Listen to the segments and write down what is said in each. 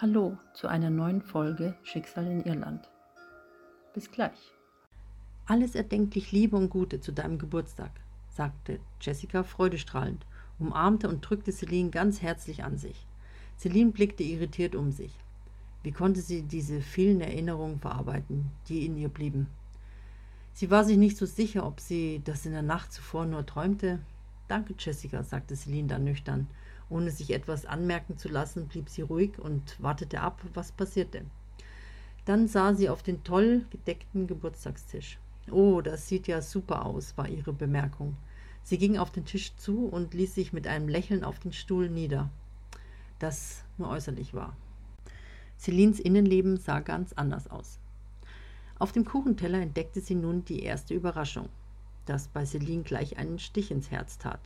Hallo zu einer neuen Folge Schicksal in Irland. Bis gleich. Alles erdenklich Liebe und Gute zu deinem Geburtstag, sagte Jessica freudestrahlend, umarmte und drückte Celine ganz herzlich an sich. Celine blickte irritiert um sich. Wie konnte sie diese vielen Erinnerungen verarbeiten, die in ihr blieben? Sie war sich nicht so sicher, ob sie das in der Nacht zuvor nur träumte. Danke, Jessica, sagte Celine dann nüchtern ohne sich etwas anmerken zu lassen, blieb sie ruhig und wartete ab, was passierte. Dann sah sie auf den toll gedeckten Geburtstagstisch. Oh, das sieht ja super aus, war ihre Bemerkung. Sie ging auf den Tisch zu und ließ sich mit einem Lächeln auf den Stuhl nieder, das nur äußerlich war. Celines Innenleben sah ganz anders aus. Auf dem Kuchenteller entdeckte sie nun die erste Überraschung, das bei Celine gleich einen Stich ins Herz tat.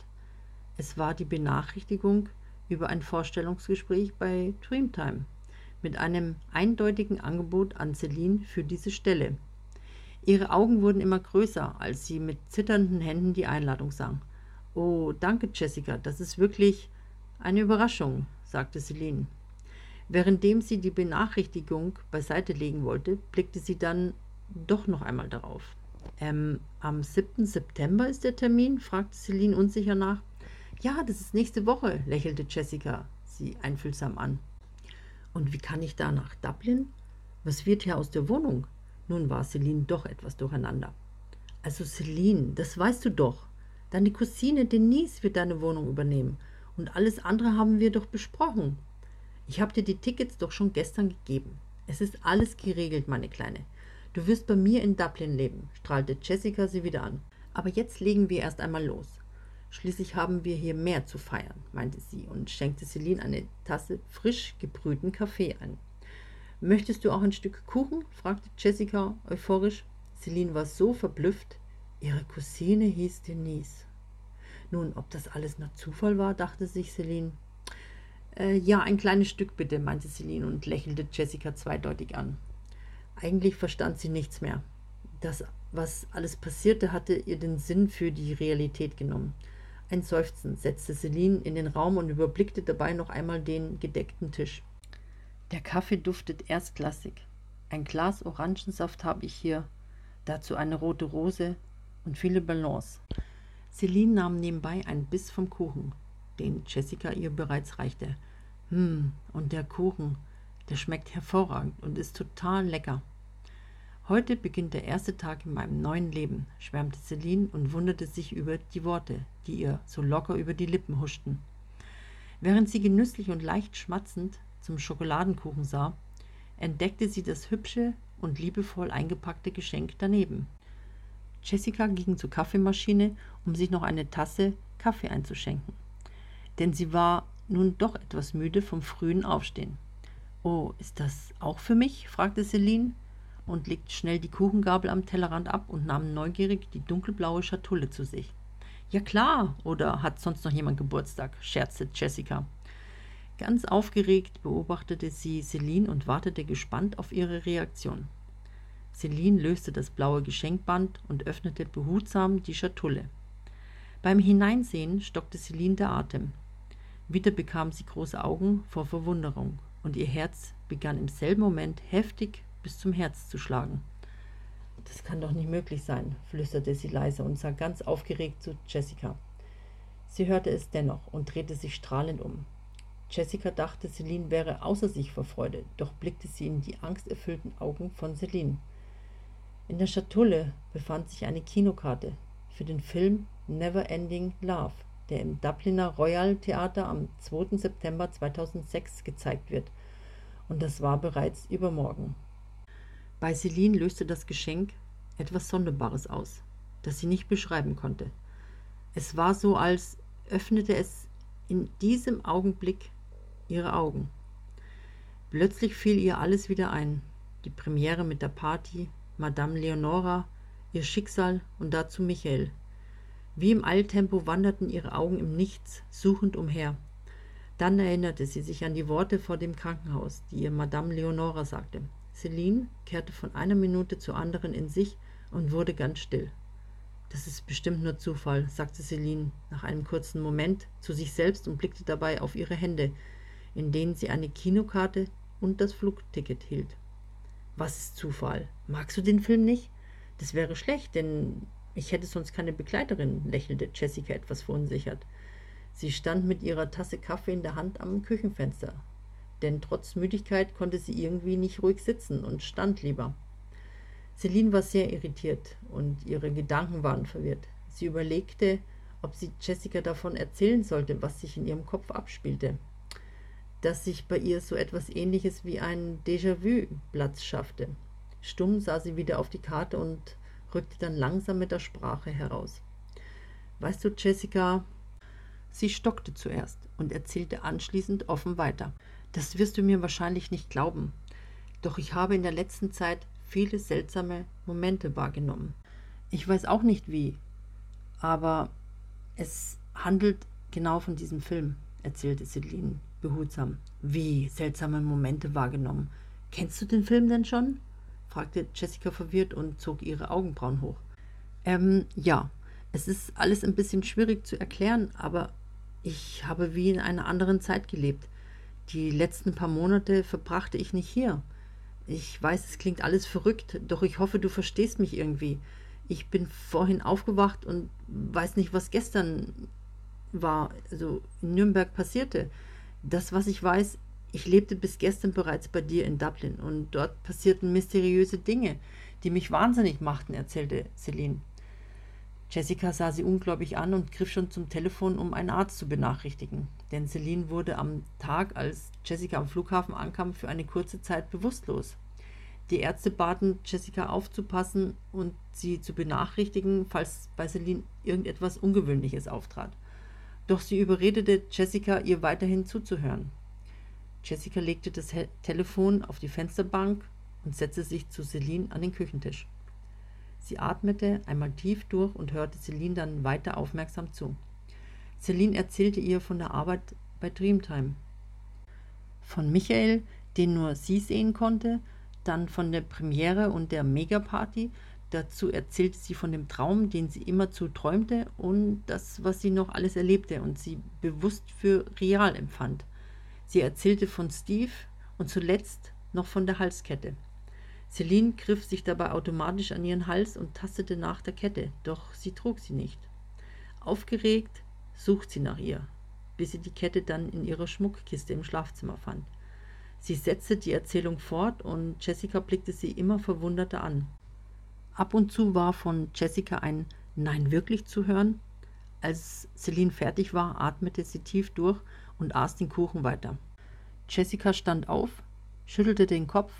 Es war die Benachrichtigung über ein Vorstellungsgespräch bei Dreamtime mit einem eindeutigen Angebot an Celine für diese Stelle. Ihre Augen wurden immer größer, als sie mit zitternden Händen die Einladung sang. Oh, danke, Jessica, das ist wirklich eine Überraschung, sagte Celine. Währenddem sie die Benachrichtigung beiseite legen wollte, blickte sie dann doch noch einmal darauf. Ähm, am 7. September ist der Termin? fragte Celine unsicher nach. Ja, das ist nächste Woche, lächelte Jessica sie einfühlsam an. Und wie kann ich da nach Dublin? Was wird hier aus der Wohnung? Nun war Celine doch etwas durcheinander. Also Celine, das weißt du doch. Deine Cousine Denise wird deine Wohnung übernehmen. Und alles andere haben wir doch besprochen. Ich habe dir die Tickets doch schon gestern gegeben. Es ist alles geregelt, meine Kleine. Du wirst bei mir in Dublin leben, strahlte Jessica sie wieder an. Aber jetzt legen wir erst einmal los. Schließlich haben wir hier mehr zu feiern, meinte sie und schenkte Celine eine Tasse frisch gebrühten Kaffee ein. Möchtest du auch ein Stück Kuchen? fragte Jessica euphorisch. Celine war so verblüfft. Ihre Cousine hieß Denise. Nun, ob das alles nur Zufall war, dachte sich Celine. Äh, ja, ein kleines Stück bitte, meinte Celine und lächelte Jessica zweideutig an. Eigentlich verstand sie nichts mehr. Das, was alles passierte, hatte ihr den Sinn für die Realität genommen. Ein Seufzen setzte Celine in den Raum und überblickte dabei noch einmal den gedeckten Tisch. Der Kaffee duftet erstklassig. Ein Glas Orangensaft habe ich hier, dazu eine rote Rose und viele Ballons. Celine nahm nebenbei einen Biss vom Kuchen, den Jessica ihr bereits reichte. Hm, und der Kuchen, der schmeckt hervorragend und ist total lecker. Heute beginnt der erste Tag in meinem neuen Leben, schwärmte Celine und wunderte sich über die Worte, die ihr so locker über die Lippen huschten. Während sie genüsslich und leicht schmatzend zum Schokoladenkuchen sah, entdeckte sie das hübsche und liebevoll eingepackte Geschenk daneben. Jessica ging zur Kaffeemaschine, um sich noch eine Tasse Kaffee einzuschenken. Denn sie war nun doch etwas müde vom frühen Aufstehen. Oh, ist das auch für mich? fragte Celine und legte schnell die Kuchengabel am Tellerrand ab und nahm neugierig die dunkelblaue Schatulle zu sich. Ja klar, oder hat sonst noch jemand Geburtstag? scherzte Jessica. Ganz aufgeregt beobachtete sie Celine und wartete gespannt auf ihre Reaktion. Celine löste das blaue Geschenkband und öffnete behutsam die Schatulle. Beim Hineinsehen stockte Celine der Atem. Wieder bekam sie große Augen vor Verwunderung, und ihr Herz begann im selben Moment heftig bis zum Herz zu schlagen. Das kann doch nicht möglich sein, flüsterte sie leise und sah ganz aufgeregt zu Jessica. Sie hörte es dennoch und drehte sich strahlend um. Jessica dachte, Celine wäre außer sich vor Freude, doch blickte sie in die angsterfüllten Augen von Celine. In der Schatulle befand sich eine Kinokarte für den Film Never Ending Love, der im Dubliner Royal Theater am 2. September 2006 gezeigt wird. Und das war bereits übermorgen. Bei Celine löste das Geschenk etwas Sonderbares aus, das sie nicht beschreiben konnte. Es war so, als öffnete es in diesem Augenblick ihre Augen. Plötzlich fiel ihr alles wieder ein. Die Premiere mit der Party, Madame Leonora, ihr Schicksal und dazu Michael. Wie im Eiltempo wanderten ihre Augen im Nichts suchend umher. Dann erinnerte sie sich an die Worte vor dem Krankenhaus, die ihr Madame Leonora sagte. Celine kehrte von einer Minute zur anderen in sich und wurde ganz still. Das ist bestimmt nur Zufall, sagte Celine nach einem kurzen Moment zu sich selbst und blickte dabei auf ihre Hände, in denen sie eine Kinokarte und das Flugticket hielt. Was ist Zufall? Magst du den Film nicht? Das wäre schlecht, denn ich hätte sonst keine Begleiterin, lächelte Jessica etwas verunsichert. Sie stand mit ihrer Tasse Kaffee in der Hand am Küchenfenster, denn trotz Müdigkeit konnte sie irgendwie nicht ruhig sitzen und stand lieber. Celine war sehr irritiert und ihre Gedanken waren verwirrt. Sie überlegte, ob sie Jessica davon erzählen sollte, was sich in ihrem Kopf abspielte. Dass sich bei ihr so etwas ähnliches wie ein Déjà-vu Platz schaffte. Stumm sah sie wieder auf die Karte und rückte dann langsam mit der Sprache heraus. Weißt du, Jessica, sie stockte zuerst und erzählte anschließend offen weiter. Das wirst du mir wahrscheinlich nicht glauben, doch ich habe in der letzten Zeit viele seltsame Momente wahrgenommen. Ich weiß auch nicht wie, aber es handelt genau von diesem Film, erzählte Celine behutsam. Wie seltsame Momente wahrgenommen. Kennst du den Film denn schon? fragte Jessica verwirrt und zog ihre Augenbrauen hoch. Ähm, ja, es ist alles ein bisschen schwierig zu erklären, aber ich habe wie in einer anderen Zeit gelebt. Die letzten paar Monate verbrachte ich nicht hier. Ich weiß, es klingt alles verrückt, doch ich hoffe, du verstehst mich irgendwie. Ich bin vorhin aufgewacht und weiß nicht, was gestern war, also in Nürnberg passierte. Das, was ich weiß, ich lebte bis gestern bereits bei dir in Dublin und dort passierten mysteriöse Dinge, die mich wahnsinnig machten, erzählte Celine. Jessica sah sie ungläubig an und griff schon zum Telefon, um einen Arzt zu benachrichtigen. Denn Celine wurde am Tag, als Jessica am Flughafen ankam, für eine kurze Zeit bewusstlos. Die Ärzte baten Jessica aufzupassen und sie zu benachrichtigen, falls bei Celine irgendetwas Ungewöhnliches auftrat. Doch sie überredete Jessica, ihr weiterhin zuzuhören. Jessica legte das Telefon auf die Fensterbank und setzte sich zu Celine an den Küchentisch. Sie atmete einmal tief durch und hörte Celine dann weiter aufmerksam zu. Celine erzählte ihr von der Arbeit bei Dreamtime. Von Michael, den nur sie sehen konnte, dann von der Premiere und der Megaparty. Dazu erzählte sie von dem Traum, den sie immerzu träumte und das, was sie noch alles erlebte und sie bewusst für real empfand. Sie erzählte von Steve und zuletzt noch von der Halskette. Celine griff sich dabei automatisch an ihren Hals und tastete nach der Kette, doch sie trug sie nicht. Aufgeregt sucht sie nach ihr, bis sie die Kette dann in ihrer Schmuckkiste im Schlafzimmer fand. Sie setzte die Erzählung fort und Jessica blickte sie immer verwunderter an. Ab und zu war von Jessica ein Nein wirklich zu hören. Als Celine fertig war, atmete sie tief durch und aß den Kuchen weiter. Jessica stand auf, schüttelte den Kopf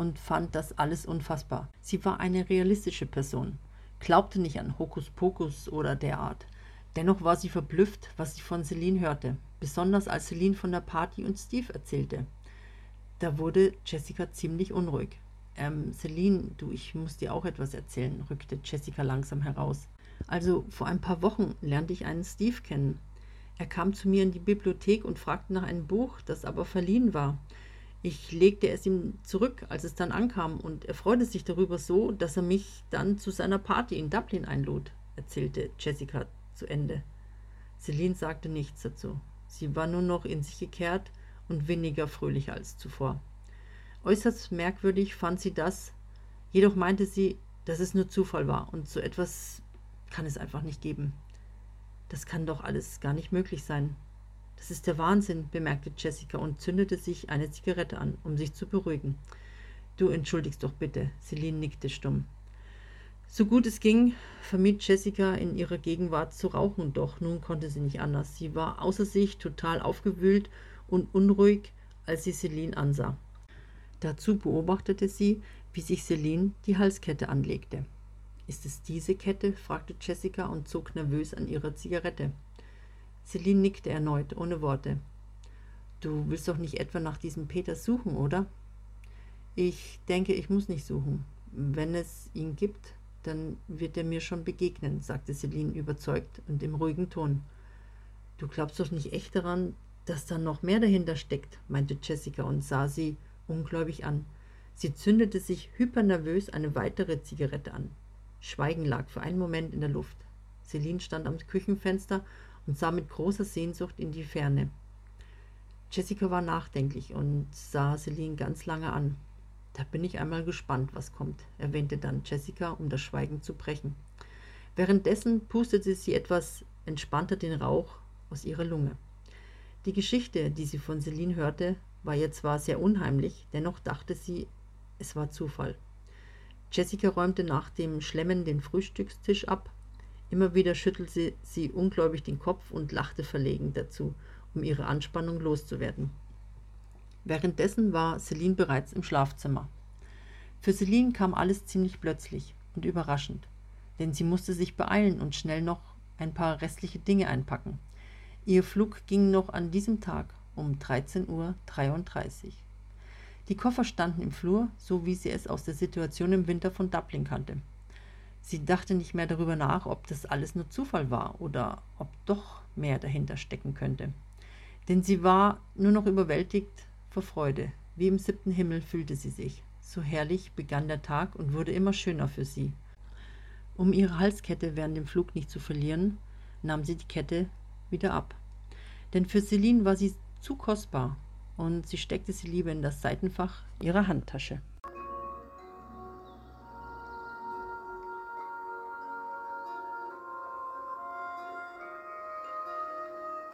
und fand das alles unfassbar. Sie war eine realistische Person, glaubte nicht an Hokuspokus oder derart. Dennoch war sie verblüfft, was sie von Celine hörte, besonders als Celine von der Party und Steve erzählte. Da wurde Jessica ziemlich unruhig. Ähm, Celine, du, ich muss dir auch etwas erzählen, rückte Jessica langsam heraus. Also, vor ein paar Wochen lernte ich einen Steve kennen. Er kam zu mir in die Bibliothek und fragte nach einem Buch, das aber verliehen war. Ich legte es ihm zurück, als es dann ankam, und er freute sich darüber so, dass er mich dann zu seiner Party in Dublin einlud, erzählte Jessica zu Ende. Celine sagte nichts dazu. Sie war nur noch in sich gekehrt und weniger fröhlich als zuvor. Äußerst merkwürdig fand sie das, jedoch meinte sie, dass es nur Zufall war und so etwas kann es einfach nicht geben. Das kann doch alles gar nicht möglich sein. Das ist der Wahnsinn, bemerkte Jessica und zündete sich eine Zigarette an, um sich zu beruhigen. Du entschuldigst doch bitte. Celine nickte stumm. So gut es ging, vermied Jessica in ihrer Gegenwart zu rauchen, doch nun konnte sie nicht anders. Sie war außer sich, total aufgewühlt und unruhig, als sie Celine ansah. Dazu beobachtete sie, wie sich Celine die Halskette anlegte. Ist es diese Kette? fragte Jessica und zog nervös an ihrer Zigarette. Celine nickte erneut, ohne Worte. Du willst doch nicht etwa nach diesem Peter suchen, oder? Ich denke, ich muss nicht suchen. Wenn es ihn gibt, dann wird er mir schon begegnen, sagte Celine überzeugt und im ruhigen Ton. Du glaubst doch nicht echt daran, dass da noch mehr dahinter steckt, meinte Jessica und sah sie ungläubig an. Sie zündete sich hypernervös eine weitere Zigarette an. Schweigen lag für einen Moment in der Luft. Celine stand am Küchenfenster und sah mit großer Sehnsucht in die Ferne. Jessica war nachdenklich und sah Celine ganz lange an. Da bin ich einmal gespannt, was kommt, erwähnte dann Jessica, um das Schweigen zu brechen. Währenddessen pustete sie etwas entspannter den Rauch aus ihrer Lunge. Die Geschichte, die sie von Celine hörte, war ihr zwar sehr unheimlich, dennoch dachte sie, es war Zufall. Jessica räumte nach dem Schlemmen den Frühstückstisch ab. Immer wieder schüttelte sie ungläubig den Kopf und lachte verlegen dazu, um ihre Anspannung loszuwerden. Währenddessen war Celine bereits im Schlafzimmer. Für Celine kam alles ziemlich plötzlich und überraschend, denn sie musste sich beeilen und schnell noch ein paar restliche Dinge einpacken. Ihr Flug ging noch an diesem Tag um 13.33 Uhr. Die Koffer standen im Flur, so wie sie es aus der Situation im Winter von Dublin kannte. Sie dachte nicht mehr darüber nach, ob das alles nur Zufall war oder ob doch mehr dahinter stecken könnte. Denn sie war nur noch überwältigt vor Freude. Wie im siebten Himmel fühlte sie sich. So herrlich begann der Tag und wurde immer schöner für sie. Um ihre Halskette während dem Flug nicht zu verlieren, nahm sie die Kette wieder ab. Denn für Celine war sie zu kostbar und sie steckte sie lieber in das Seitenfach ihrer Handtasche.